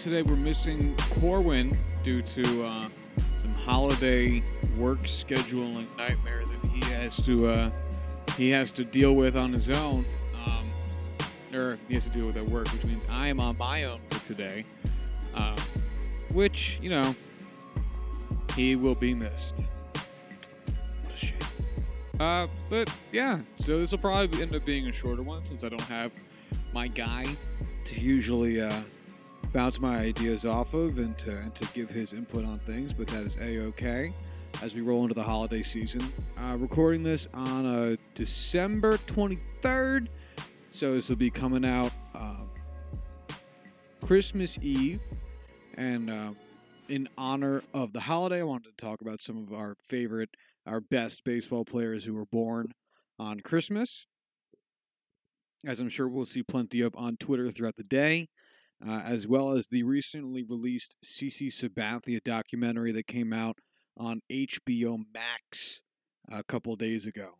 today. We're missing Corwin due to uh, some holiday work scheduling nightmare that he has to uh, he has to deal with on his own, um, or he has to deal with at work, which means I am on my own for today. Um, which you know he will be missed. Uh, but yeah, so this will probably end up being a shorter one since I don't have my guy to usually uh, bounce my ideas off of and to, and to give his input on things. But that is a okay as we roll into the holiday season. Uh, recording this on uh, December 23rd, so this will be coming out uh, Christmas Eve. And uh, in honor of the holiday, I wanted to talk about some of our favorite, our best baseball players who were born on Christmas. As I'm sure we'll see plenty of on Twitter throughout the day, uh, as well as the recently released CC Sabathia documentary that came out on HBO Max a couple days ago.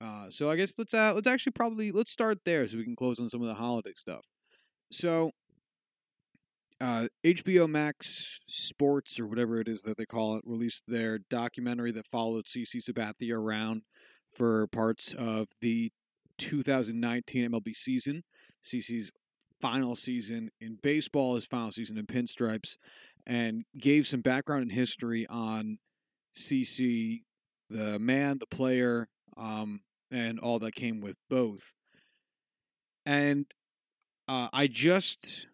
Uh, so I guess let's uh, let's actually probably let's start there so we can close on some of the holiday stuff. So uh, HBO Max Sports or whatever it is that they call it released their documentary that followed CC Sabathia around for parts of the 2019 MLB season. CC's final season in baseball, his final season in pinstripes, and gave some background and history on CC, the man, the player, um, and all that came with both. And uh, I just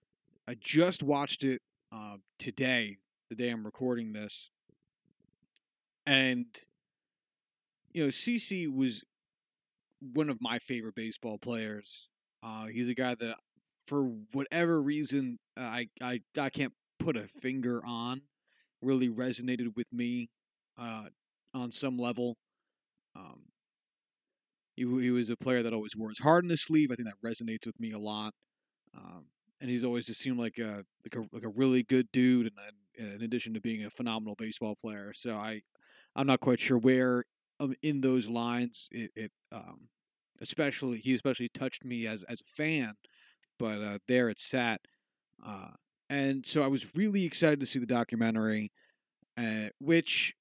I just watched it uh, today, the day I'm recording this, and you know, CC was one of my favorite baseball players. Uh, he's a guy that, for whatever reason, uh, I I I can't put a finger on, really resonated with me uh, on some level. Um, he, he was a player that always wore his heart in his sleeve. I think that resonates with me a lot. Um, and he's always just seemed like a like a like a really good dude, and, in addition to being a phenomenal baseball player. So I I'm not quite sure where um, in those lines it, it um, especially he especially touched me as as a fan, but uh, there it sat. Uh, and so I was really excited to see the documentary, uh, which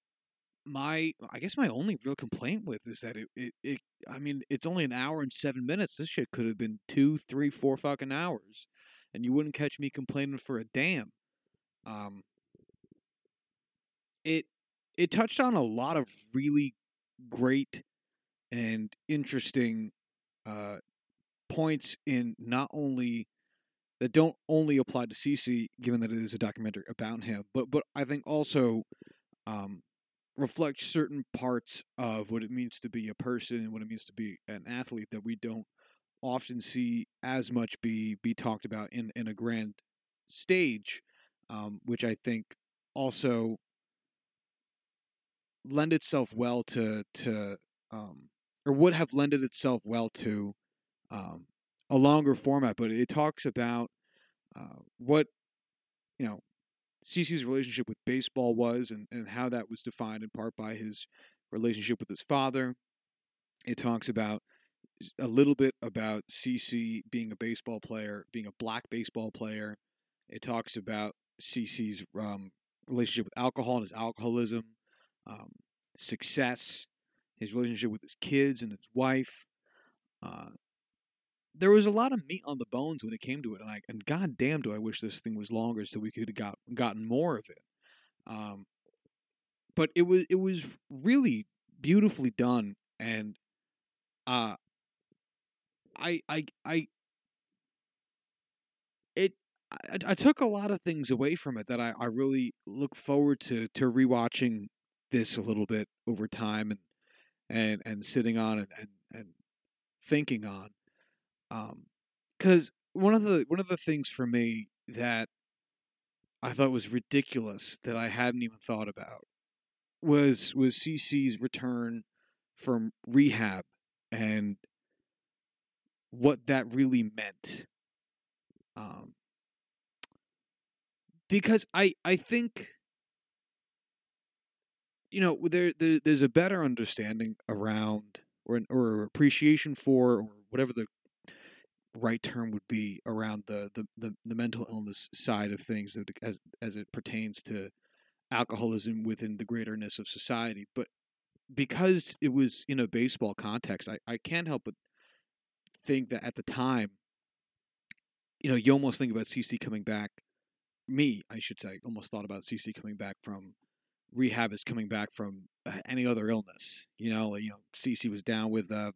my I guess my only real complaint with is that it, it, it I mean it's only an hour and seven minutes. This shit could have been two, three, four fucking hours and you wouldn't catch me complaining for a damn. Um, it it touched on a lot of really great and interesting uh, points in not only that don't only apply to CC, given that it is a documentary about him, but but I think also um, reflect certain parts of what it means to be a person, and what it means to be an athlete that we don't often see as much be be talked about in in a grand stage, um, which I think also lend itself well to to um, or would have lended itself well to um, a longer format. But it talks about uh, what you know CC's relationship with baseball was and, and how that was defined in part by his relationship with his father. It talks about a little bit about CC being a baseball player, being a black baseball player. It talks about CC's um, relationship with alcohol and his alcoholism, um, success, his relationship with his kids and his wife. Uh, there was a lot of meat on the bones when it came to it, and I and goddamn, do I wish this thing was longer so we could have got gotten more of it. Um, but it was it was really beautifully done, and uh, I I I it I, I took a lot of things away from it that I, I really look forward to to rewatching this a little bit over time and and and sitting on and and, and thinking on um because one of the one of the things for me that I thought was ridiculous that I hadn't even thought about was was CC's return from rehab and what that really meant. Um, because I I think you know, there, there there's a better understanding around or an, or appreciation for or whatever the right term would be around the the, the, the mental illness side of things that as as it pertains to alcoholism within the greaterness of society. But because it was in a baseball context, I, I can't help but think that at the time, you know, you almost think about CC coming back. Me, I should say, almost thought about CC coming back from rehab is coming back from uh, any other illness. You know, you know, CC was down with uh,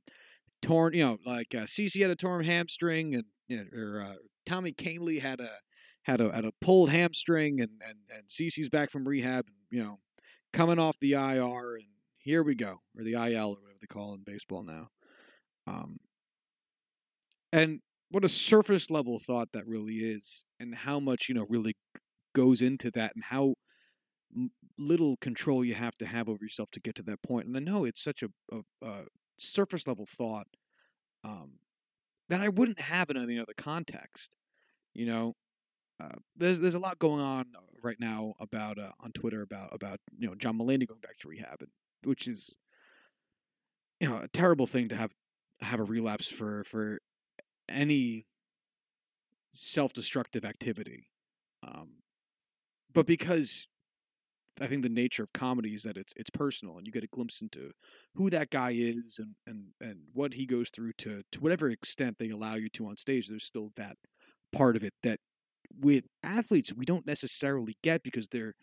torn, you know, like uh, CC had a torn hamstring, and you know, or uh, Tommy Kahnle had a had a had a pulled hamstring, and and and CC's back from rehab, and you know, coming off the IR, and here we go, or the IL, or whatever they call it in baseball now. Um, and what a surface level thought that really is, and how much you know really goes into that, and how little control you have to have over yourself to get to that point. And I know it's such a, a, a surface level thought um, that I wouldn't have in any other context. You know, uh, there's there's a lot going on right now about uh, on Twitter about about you know John Mulaney going back to rehab, and, which is you know a terrible thing to have have a relapse for for any self-destructive activity. Um, but because I think the nature of comedy is that it's it's personal, and you get a glimpse into who that guy is and and and what he goes through to to whatever extent they allow you to on stage. There's still that part of it that with athletes we don't necessarily get because they're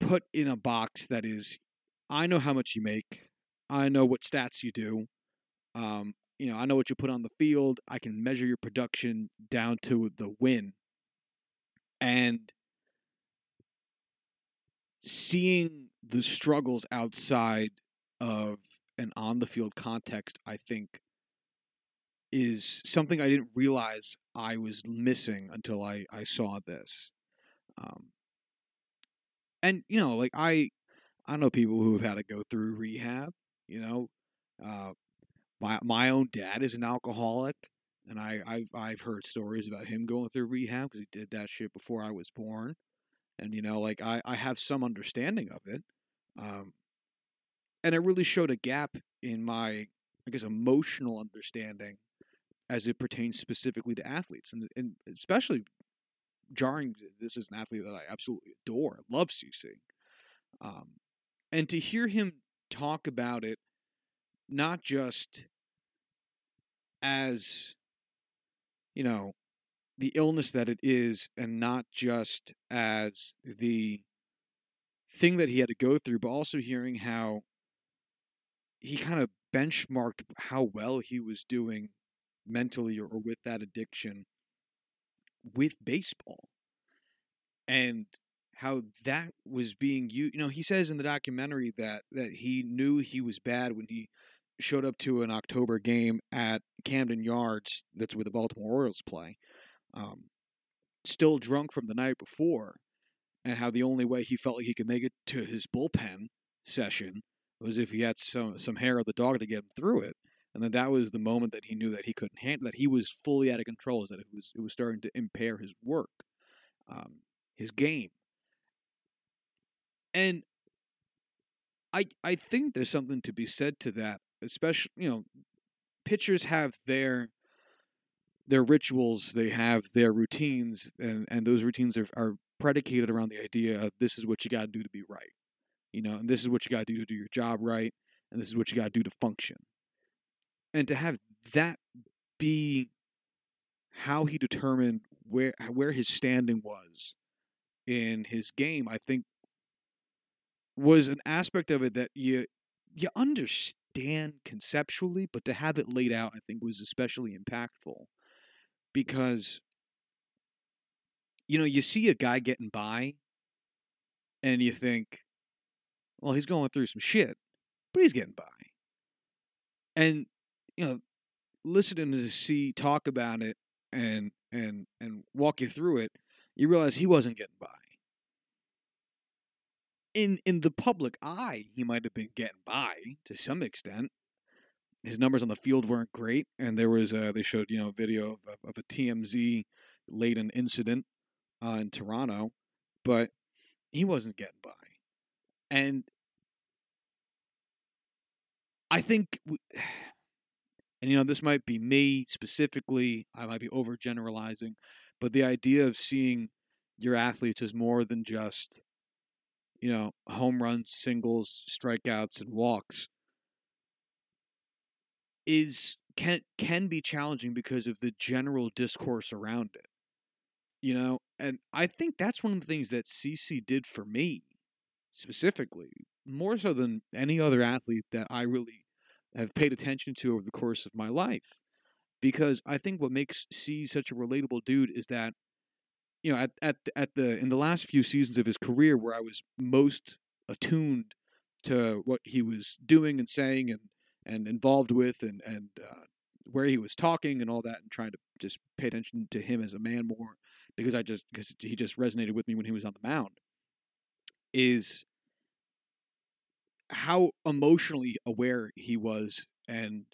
put in a box that is I know how much you make. I know what stats you do. Um, you know, I know what you put on the field. I can measure your production down to the win. And seeing the struggles outside of an on the field context, I think, is something I didn't realize I was missing until I, I saw this. Um, and you know, like I, I know people who have had to go through rehab. You know, uh, my my own dad is an alcoholic, and I I've I've heard stories about him going through rehab because he did that shit before I was born and you know like i i have some understanding of it um and it really showed a gap in my i guess emotional understanding as it pertains specifically to athletes and, and especially jarring this is an athlete that i absolutely adore love cc um and to hear him talk about it not just as you know the illness that it is and not just as the thing that he had to go through, but also hearing how he kind of benchmarked how well he was doing mentally or, or with that addiction with baseball and how that was being. You know, he says in the documentary that that he knew he was bad when he showed up to an October game at Camden Yards. That's where the Baltimore Orioles play, um, still drunk from the night before, and how the only way he felt like he could make it to his bullpen session was if he had some some hair of the dog to get him through it. And then that was the moment that he knew that he couldn't handle that he was fully out of control, is that it was it was starting to impair his work, um, his game. And I I think there's something to be said to that, especially you know, pitchers have their their rituals, they have their routines, and, and those routines are, are predicated around the idea of this is what you got to do to be right. You know, and this is what you got to do to do your job right, and this is what you got to do to function. And to have that be how he determined where where his standing was in his game, I think was an aspect of it that you you understand conceptually, but to have it laid out, I think was especially impactful because you know you see a guy getting by and you think well he's going through some shit but he's getting by. And you know listening to C talk about it and and and walk you through it you realize he wasn't getting by. In in the public eye he might have been getting by to some extent his numbers on the field weren't great, and there was uh, they showed you know video of, of a TMZ late an incident uh, in Toronto, but he wasn't getting by. And I think, we, and you know, this might be me specifically, I might be overgeneralizing, but the idea of seeing your athletes as more than just, you know, home runs, singles, strikeouts, and walks is can can be challenging because of the general discourse around it. You know, and I think that's one of the things that CC did for me specifically, more so than any other athlete that I really have paid attention to over the course of my life. Because I think what makes C such a relatable dude is that, you know, at at at the in the last few seasons of his career, where I was most attuned to what he was doing and saying and and involved with and and uh, where he was talking and all that, and trying to just pay attention to him as a man more because I just because he just resonated with me when he was on the mound is how emotionally aware he was and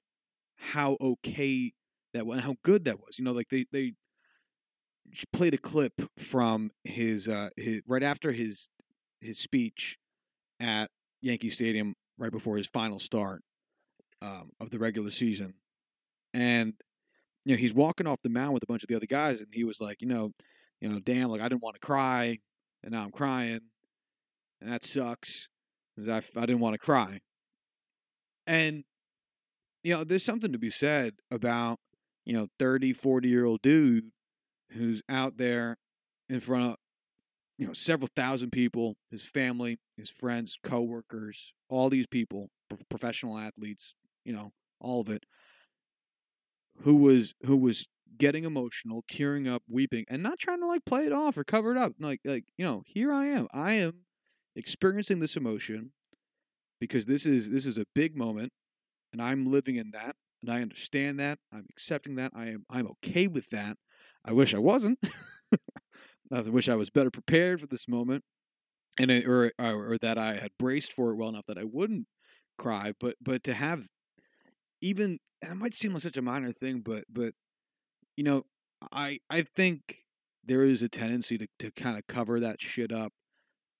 how okay that was, how good that was. You know, like they they played a clip from his uh his right after his his speech at Yankee Stadium right before his final start um, of the regular season, and you know he's walking off the mound with a bunch of the other guys, and he was like, you know, you know, damn, like I didn't want to cry, and now I'm crying, and that sucks because I, I didn't want to cry. And, you know, there's something to be said about, you know, 30, 40 year old dude who's out there in front of, you know, several thousand people, his family, his friends, coworkers, all these people, professional athletes, you know, all of it, who was who was getting emotional, tearing up, weeping, and not trying to like play it off or cover it up. Like like, you know, here I am. I am experiencing this emotion because this is this is a big moment and I'm living in that and I understand that. I'm accepting that. I am I'm okay with that. I wish I wasn't. I wish I was better prepared for this moment and it, or or that I had braced for it well enough that I wouldn't cry, but but to have even and it might seem like such a minor thing, but but you know, I I think there is a tendency to, to kind of cover that shit up,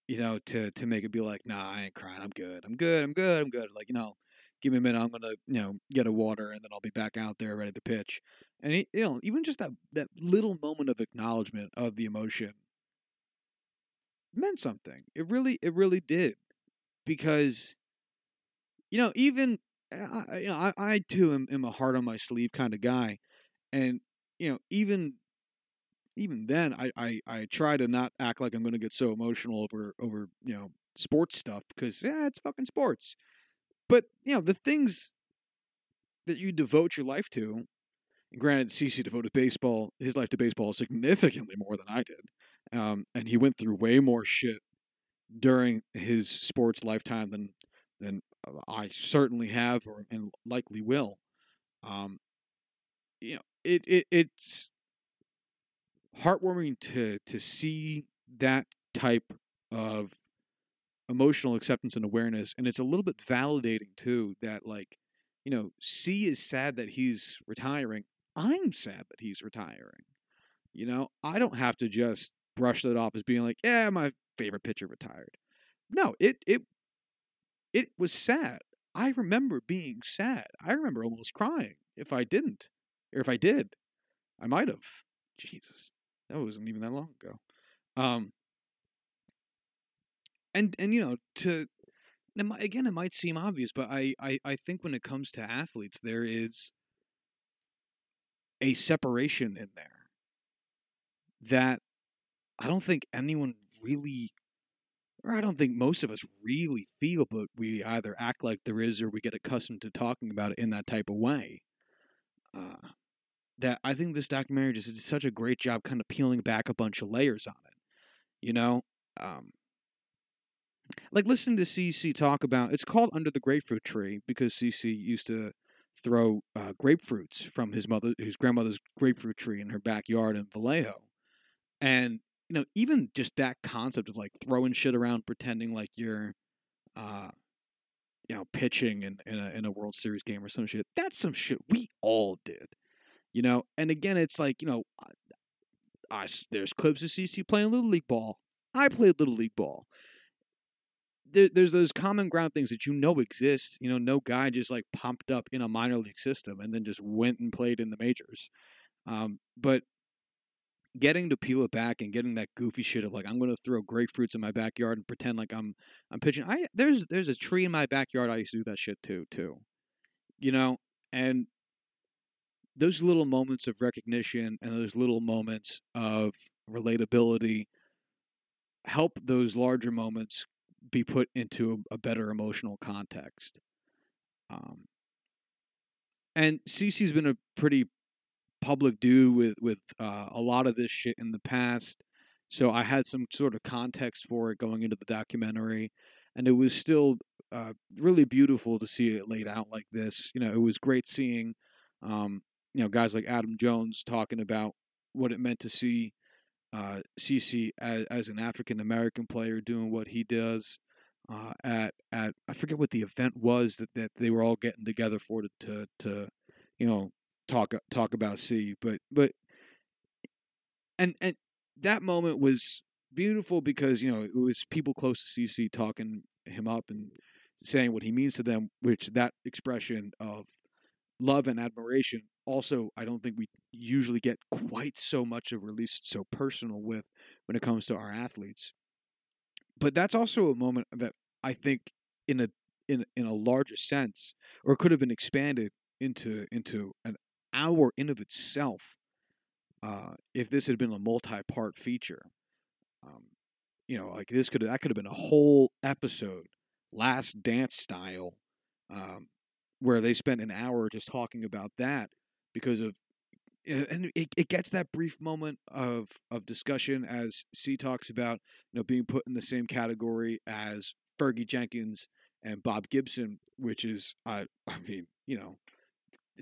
you know, to to make it be like, nah, I ain't crying, I'm good, I'm good, I'm good, I'm good. Like, you know, give me a minute, I'm gonna, you know, get a water and then I'll be back out there ready to pitch. And you know, even just that that little moment of acknowledgement of the emotion meant something. It really, it really did, because, you know, even I, you know, I, I too am, am a heart on my sleeve kind of guy, and you know, even even then, I, I, I try to not act like I'm going to get so emotional over over you know sports stuff because yeah, it's fucking sports. But you know the things that you devote your life to. Granted, CC devoted baseball his life to baseball significantly more than I did, um, and he went through way more shit during his sports lifetime than than I certainly have or and likely will. Um, you know, it, it it's heartwarming to to see that type of emotional acceptance and awareness and it's a little bit validating too that like you know c is sad that he's retiring i'm sad that he's retiring you know i don't have to just brush that off as being like yeah my favorite pitcher retired no it it it was sad i remember being sad i remember almost crying if i didn't or if I did, I might have. Jesus, that wasn't even that long ago. Um, and and you know to again, it might seem obvious, but I, I I think when it comes to athletes, there is a separation in there that I don't think anyone really or I don't think most of us really feel, but we either act like there is or we get accustomed to talking about it in that type of way. Uh, that I think this documentary just did such a great job kind of peeling back a bunch of layers on it. You know, um, like listening to CC talk about it's called Under the Grapefruit Tree because CC used to throw uh, grapefruits from his mother, his grandmother's grapefruit tree in her backyard in Vallejo, and you know, even just that concept of like throwing shit around, pretending like you're, uh, you know, pitching in in a, in a World Series game or some shit. That's some shit we all did you know. And again, it's like you know, I, there's clips of CC playing little league ball. I played little league ball. there, there's those common ground things that you know exist. You know, no guy just like pumped up in a minor league system and then just went and played in the majors. Um, but getting to peel it back and getting that goofy shit of like I'm going to throw grapefruits in my backyard and pretend like I'm I'm pitching. I there's there's a tree in my backyard. I used to do that shit too too. You know, and those little moments of recognition and those little moments of relatability help those larger moments be put into a, a better emotional context. Um, and CC's been a pretty public dude with with uh, a lot of this shit in the past, so I had some sort of context for it going into the documentary, and it was still uh, really beautiful to see it laid out like this. You know, it was great seeing, um, you know, guys like Adam Jones talking about what it meant to see uh, CC as, as an African American player doing what he does uh, at at I forget what the event was that, that they were all getting together for to to, to you know talk uh, talk about C, but but and and that moment was beautiful because you know it was people close to CC talking him up and saying what he means to them, which that expression of love and admiration also I don't think we usually get quite so much of released so personal with when it comes to our athletes. But that's also a moment that I think in a in in a larger sense or could have been expanded into into an hour in of itself uh, if this had been a multi-part feature. Um, you know, like this could that could have been a whole episode, Last Dance style, um, where they spent an hour just talking about that because of and it, it gets that brief moment of of discussion as C talks about you know being put in the same category as Fergie Jenkins and Bob Gibson, which is uh, I mean you know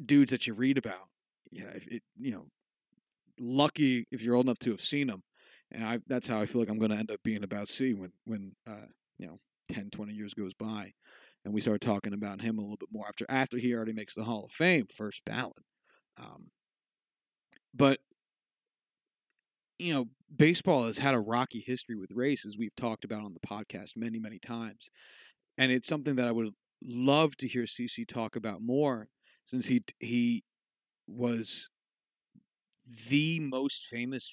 dudes that you read about. You know, if it, you know, lucky if you're old enough to have seen them. And I, that's how I feel like I'm going to end up being about C when, when, uh, you know, 10, 20 years goes by and we start talking about him a little bit more after, after he already makes the Hall of Fame first ballot. Um, but, you know, baseball has had a rocky history with race, as we've talked about on the podcast many, many times. And it's something that I would love to hear CC talk about more since he he was the most famous,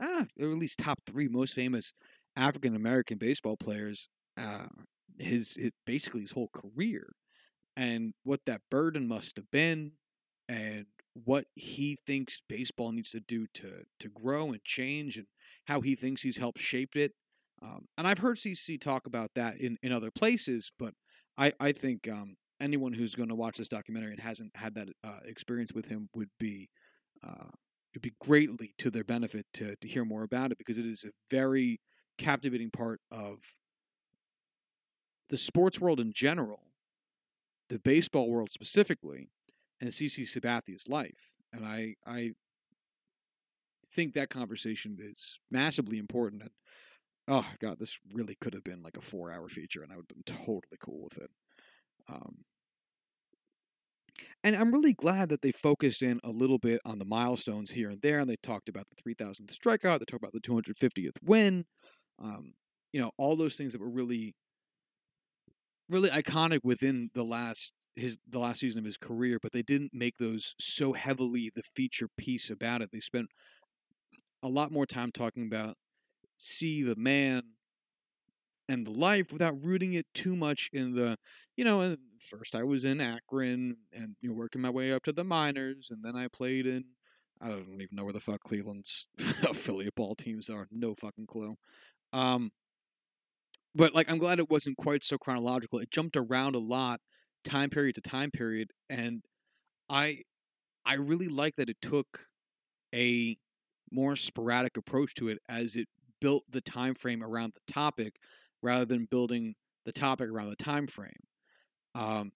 ah, or at least top three most famous African American baseball players. Uh, his, his basically his whole career, and what that burden must have been, and what he thinks baseball needs to do to to grow and change, and how he thinks he's helped shape it. Um, and I've heard CC talk about that in, in other places, but I I think um, anyone who's going to watch this documentary and hasn't had that uh, experience with him would be uh, it'd be greatly to their benefit to to hear more about it because it is a very captivating part of the sports world in general, the baseball world specifically, and CC Sabathia's life. And I I think that conversation is massively important. And oh god, this really could have been like a four hour feature, and I would have been totally cool with it. Um, and I'm really glad that they focused in a little bit on the milestones here and there, and they talked about the 3,000th strikeout, they talked about the 250th win, um, you know, all those things that were really, really iconic within the last his the last season of his career. But they didn't make those so heavily the feature piece about it. They spent a lot more time talking about C the man and the life without rooting it too much in the you know first i was in akron and you know working my way up to the minors and then i played in i don't even know where the fuck cleveland's affiliate ball teams are no fucking clue. Um but like i'm glad it wasn't quite so chronological. It jumped around a lot time period to time period and i i really like that it took a more sporadic approach to it as it built the time frame around the topic rather than building the topic around the time frame. Um,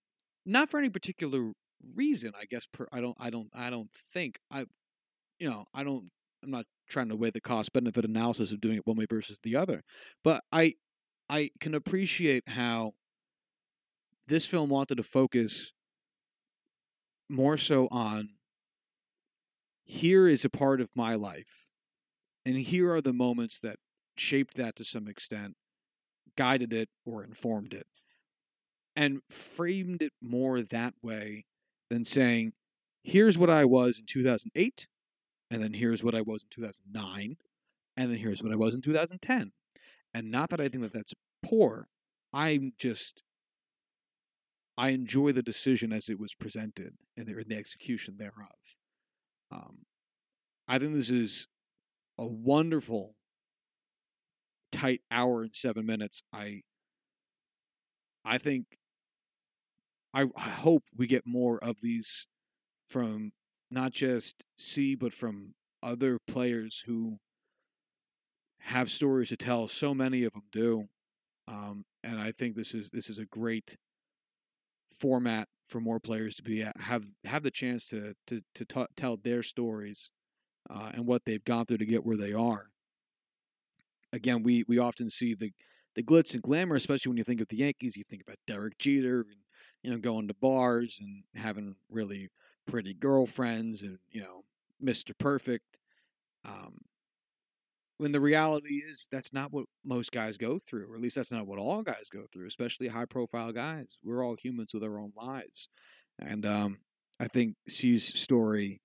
not for any particular reason, I guess. Per, I don't. I don't. I don't think I. You know, I don't. I'm not trying to weigh the cost benefit analysis of doing it one way versus the other, but I, I can appreciate how this film wanted to focus more so on here is a part of my life and here are the moments that shaped that to some extent guided it or informed it, and framed it more that way than saying, "Here's what I was in 2008, and then here's what I was in 2009, and then here's what I was in 2010." And not that I think that that's poor. I'm just I enjoy the decision as it was presented and the, the execution thereof. Um, I think this is a wonderful, tight hour and seven minutes. I, I think, I, I hope we get more of these from not just C, but from other players who have stories to tell. So many of them do, um, and I think this is this is a great format for more players to be have have the chance to to to t- tell their stories uh, and what they've gone through to get where they are. Again, we we often see the the glitz and glamour, especially when you think of the Yankees. You think about Derek Jeter and you know going to bars and having really pretty girlfriends and you know Mr. Perfect. Um, when the reality is that's not what most guys go through, or at least that's not what all guys go through, especially high profile guys. We're all humans with our own lives. And um, I think C's story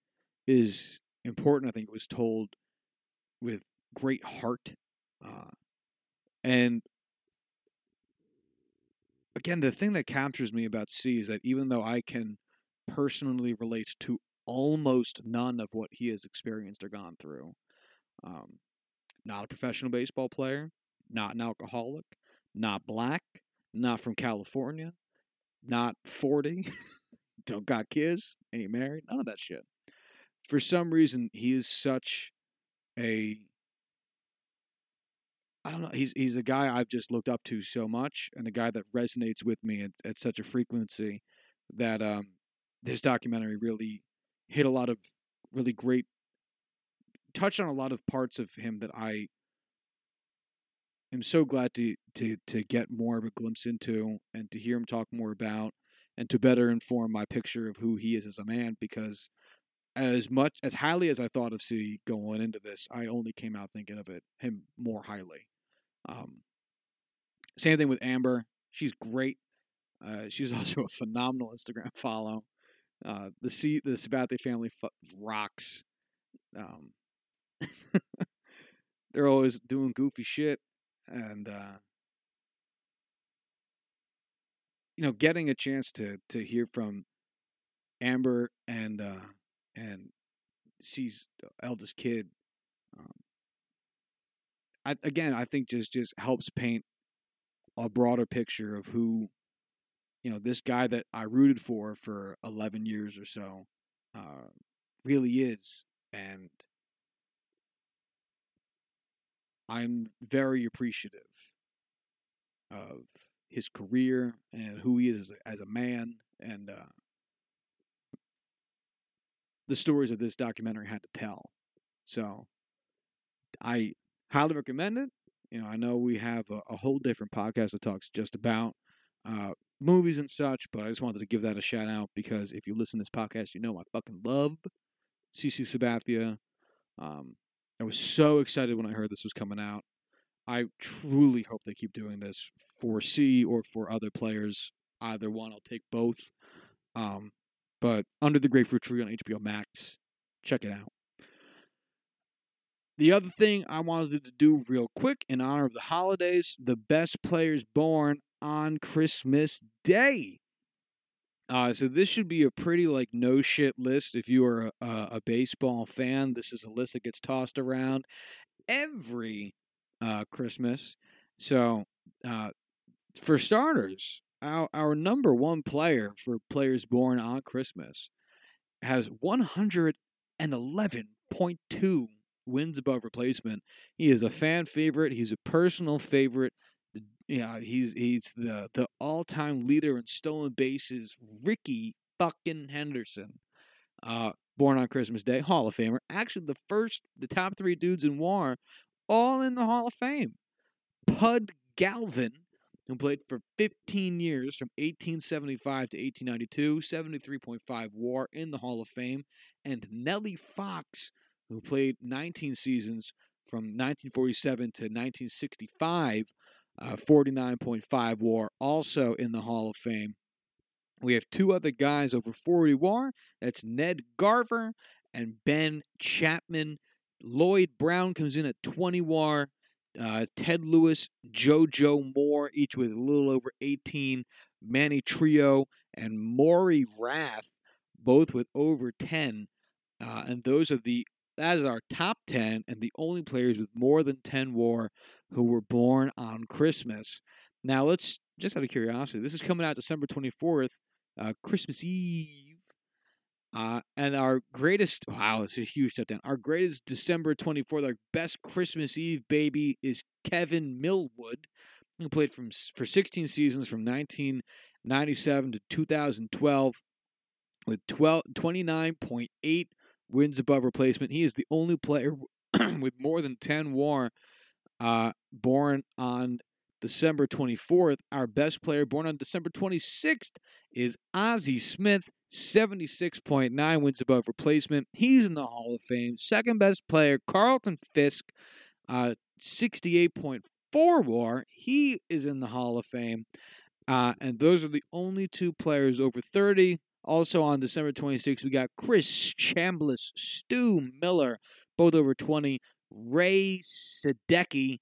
is important. I think it was told with great heart. Uh, and again, the thing that captures me about C is that even though I can personally relate to almost none of what he has experienced or gone through, um, not a professional baseball player, not an alcoholic, not black, not from California, not 40, don't got kids, ain't married, none of that shit. For some reason, he is such a I don't know. He's he's a guy I've just looked up to so much, and a guy that resonates with me at, at such a frequency that um, this documentary really hit a lot of really great touched on a lot of parts of him that I am so glad to to to get more of a glimpse into and to hear him talk more about and to better inform my picture of who he is as a man because as much as highly as I thought of C going into this, I only came out thinking of it him more highly. Um, same thing with Amber. She's great. Uh, she's also a phenomenal Instagram follow. Uh, the C the Sabathia family f- rocks. Um, they're always doing goofy shit and uh you know getting a chance to to hear from amber and uh and sees eldest kid um, I, again i think just just helps paint a broader picture of who you know this guy that i rooted for for 11 years or so uh really is and I'm very appreciative of his career and who he is as a, man and uh, the stories that this documentary had to tell. So I highly recommend it. You know, I know we have a, a whole different podcast that talks just about uh, movies and such, but I just wanted to give that a shout out because if you listen to this podcast, you know I fucking love CC Sabathia. Um, I was so excited when I heard this was coming out. I truly hope they keep doing this for C or for other players. Either one, I'll take both. Um, but Under the Grapefruit Tree on HBO Max, check it out. The other thing I wanted to do real quick in honor of the holidays, the best players born on Christmas Day. Uh, so this should be a pretty like no shit list if you are a, a, baseball fan. This is a list that gets tossed around every uh, Christmas. So uh, for starters, our our number one player for players born on Christmas has 111.2 wins above replacement. He is a fan favorite. He's a personal favorite yeah, he's he's the the all time leader in stolen bases, Ricky fucking Henderson. Uh, born on Christmas Day, Hall of Famer. Actually, the first, the top three dudes in WAR, all in the Hall of Fame. Pud Galvin, who played for 15 years from 1875 to 1892, 73.5 WAR in the Hall of Fame, and Nellie Fox, who played 19 seasons from 1947 to 1965 uh, 49.5 WAR, also in the Hall of Fame. We have two other guys over 40 WAR. That's Ned Garver and Ben Chapman. Lloyd Brown comes in at 20 WAR. Uh, Ted Lewis, JoJo Moore, each with a little over 18. Manny Trillo and Maury Rath, both with over 10. Uh, and those are the that is our top 10 and the only players with more than 10 war who were born on Christmas. Now, let's just out of curiosity, this is coming out December 24th, uh, Christmas Eve. Uh, and our greatest, wow, it's a huge step. Our greatest December 24th, our best Christmas Eve baby is Kevin Millwood, who played from for 16 seasons from 1997 to 2012 with 12, 29.8 wins above replacement. He is the only player with more than 10 WAR uh, born on December 24th. Our best player born on December 26th is Ozzie Smith, 76.9 wins above replacement. He's in the Hall of Fame. Second best player, Carlton Fisk, uh, 68.4 WAR. He is in the Hall of Fame. Uh, and those are the only two players over 30. Also on December 26th, we got Chris Chambliss, Stu Miller, both over 20. Ray Sadecki,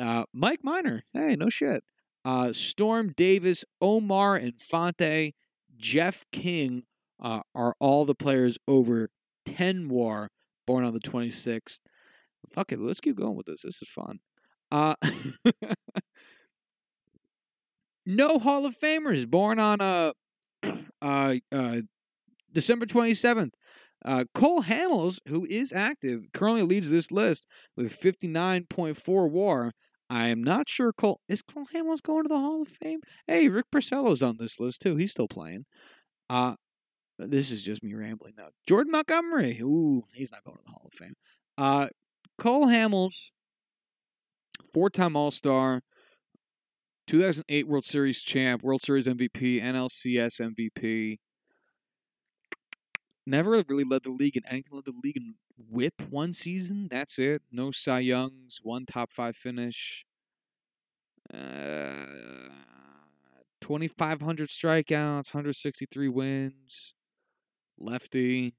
uh, Mike Minor. hey, no shit. Uh, Storm Davis, Omar Infante, Jeff King uh, are all the players over 10 war born on the 26th. Fuck it, let's keep going with this. This is fun. Uh, no Hall of Famers born on uh, uh, uh, December 27th. Uh, Cole Hamels, who is active, currently leads this list with 59.4 WAR. I am not sure Cole is Cole Hamels going to the Hall of Fame. Hey, Rick Porcello's on this list too. He's still playing. Uh this is just me rambling now. Jordan Montgomery, ooh, he's not going to the Hall of Fame. Uh, Cole Hamels, four-time All-Star, 2008 World Series champ, World Series MVP, NLCS MVP. Never really led the league in anything. Led the league in WHIP one season. That's it. No Cy Youngs. One top five finish. Uh, 2,500 strikeouts. 163 wins. Lefty.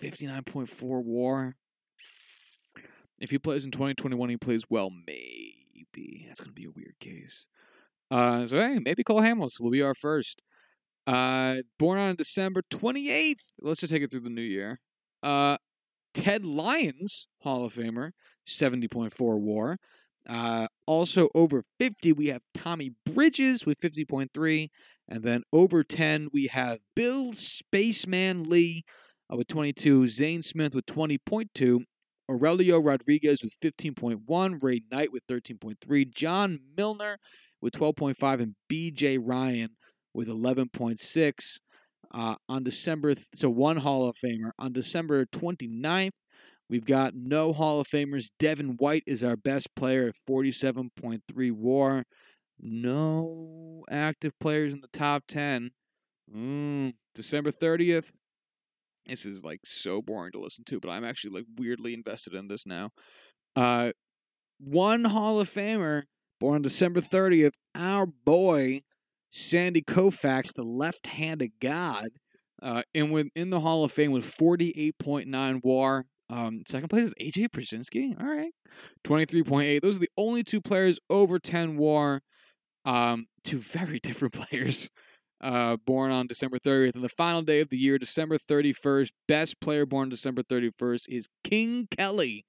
59.4 WAR. If he plays in 2021, he plays well. Maybe that's gonna be a weird case. Uh, so hey, maybe Cole Hamels will be our first. Uh, born on December 28th. Let's just take it through the new year. Uh, Ted Lyons, Hall of Famer, 70.4 WAR. Uh, also over 50, we have Tommy Bridges with 50.3. And then over 10, we have Bill Spaceman Lee uh, with 22, Zane Smith with 20.2, Aurelio Rodriguez with 15.1, Ray Knight with 13.3, John Milner with 12.5, and BJ Ryan with 11.6 uh, on December. Th- so one Hall of Famer on December 29th. We've got no Hall of Famers. Devon White is our best player at 47.3 WAR. No active players in the top 10. Mm, December 30th. This is like so boring to listen to, but I'm actually like weirdly invested in this now. Uh, one Hall of Famer born December 30th. Our boy Sandy Koufax, the left-handed god, uh, and within the Hall of Fame with 48.9 WAR. Um, second place is AJ Pierzynski. All right, 23.8. Those are the only two players over 10 WAR. Um, two very different players. Uh, born on December 30th. And the final day of the year, December 31st, best player born December 31st is King Kelly,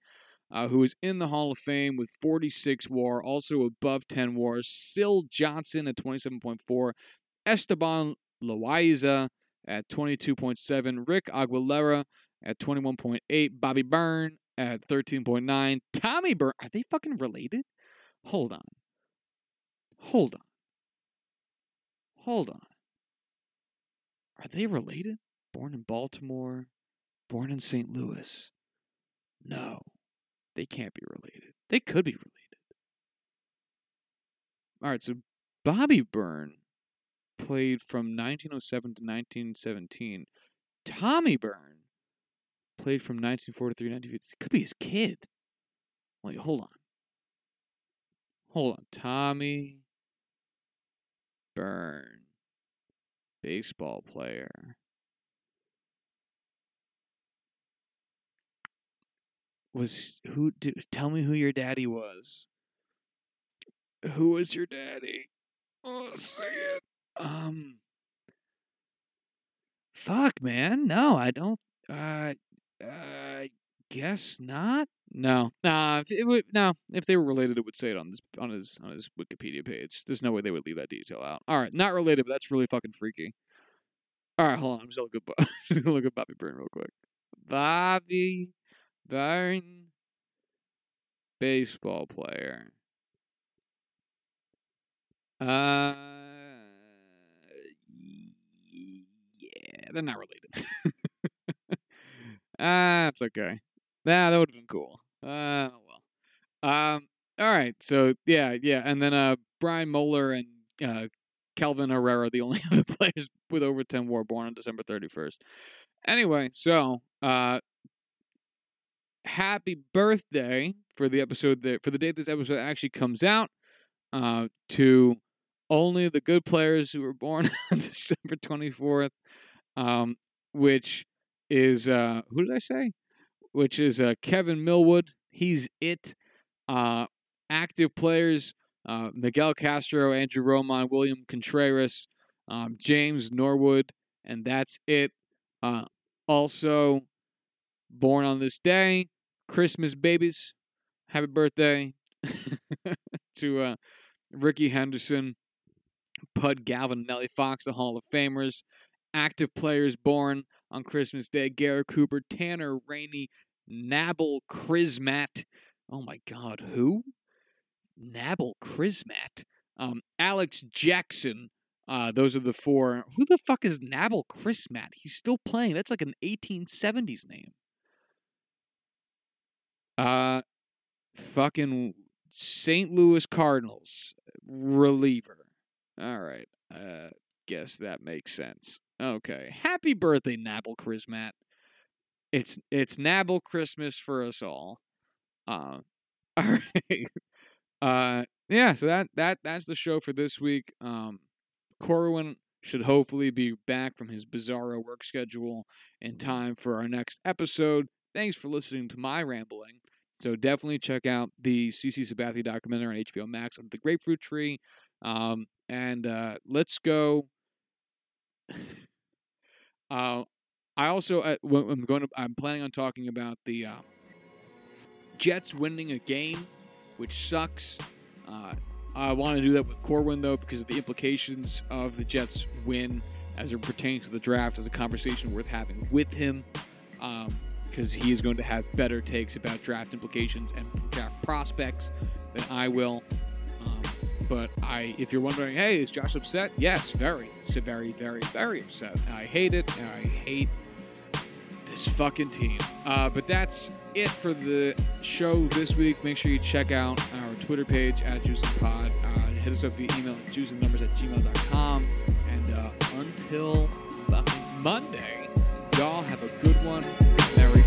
uh, who is in the Hall of Fame with 46 WAR, also above 10 WAR. Syl Johnson at 27.4, Esteban Loaiza at 22.7, Rick Aguilera at 21.8, Bobby Byrne at 13.9, Tommy Byrne. Are they fucking related? Hold on. Hold on. Hold on. Are they related? Born in Baltimore, born in St. Louis. No, they can't be related. They could be related. All right, so Bobby Byrne played from 1907 to 1917. Tommy Byrne played from 1943 to 1950. It could be his kid. Wait, hold on. hold on. Tommy Byrne, baseball player. Was who? Do, tell me who your daddy was. Who was your daddy? Oh, say it. Um. Fuck, man. No, I don't. Uh, uh, guess not. No, nah. If it would no. If they were related, it would say it on this on his on his Wikipedia page. There's no way they would leave that detail out. All right, not related, but that's really fucking freaky. All right, hold on. I'm just gonna look at, gonna look at Bobby Byrne real quick. Bobby Byrne, baseball player. Uh, yeah, they're not related. Ah, it's okay. Nah, that would have been cool. Uh, well. Um, all right. So yeah, yeah, and then uh, Brian Moehler and uh, Kelvin Herrera, the only other players with over ten WAR born on December thirty first. Anyway, so uh, happy birthday for the episode that for the date this episode actually comes out. Uh, to only the good players who were born on December twenty fourth. Um, which is uh who did I say? Which is uh Kevin Millwood. He's it. Uh active players, uh Miguel Castro, Andrew Romine, William Contreras, um, James Norwood, and that's it. Uh also born on this day, Christmas babies. Happy birthday to uh Rickey Henderson, Pud Galvin, Nellie Fox, the Hall of Famers, active players born on Christmas Day. Garrett Cooper, Tanner Rainey, Nabil Crismatt. Oh my God, who? Nabil Crismatt. Um, Alex Jackson. Uh, those are the four. Who the fuck is Nabil Crismatt? He's still playing. That's like an 1870s name. Uh, fucking St. Louis Cardinals reliever. All right. Uh, guess that makes sense. Okay. Happy birthday, Nabil Crismatt. It's it's Nabal Christmas for us all. Uh, all right. Uh, yeah. So that that that's the show for this week. Um, Corwin should hopefully be back from his bizarro work schedule in time for our next episode. Thanks for listening to my rambling. So definitely check out the CC Sabathia documentary on HBO Max on the Grapefruit Tree. Um, and uh, let's go. uh, I also uh, I'm going to I'm planning on talking about the uh, Jets winning a game, which sucks. Uh, I want to do that with Corwin though because of the implications of the Jets win as it pertains to the draft as a conversation worth having with him. because he is going to have better takes about draft implications and draft prospects than I will. Um, but I, if you're wondering, hey, is Josh upset? Yes, very, very, very, very upset. I hate it. I hate fucking team. Uh, but that's it for the show this week. Make sure you check out our Twitter page at JuiceandPod. Uh, hit us up via email at juiceandnumbers at gmail.com. And uh, until Monday, y'all have a good one. Merry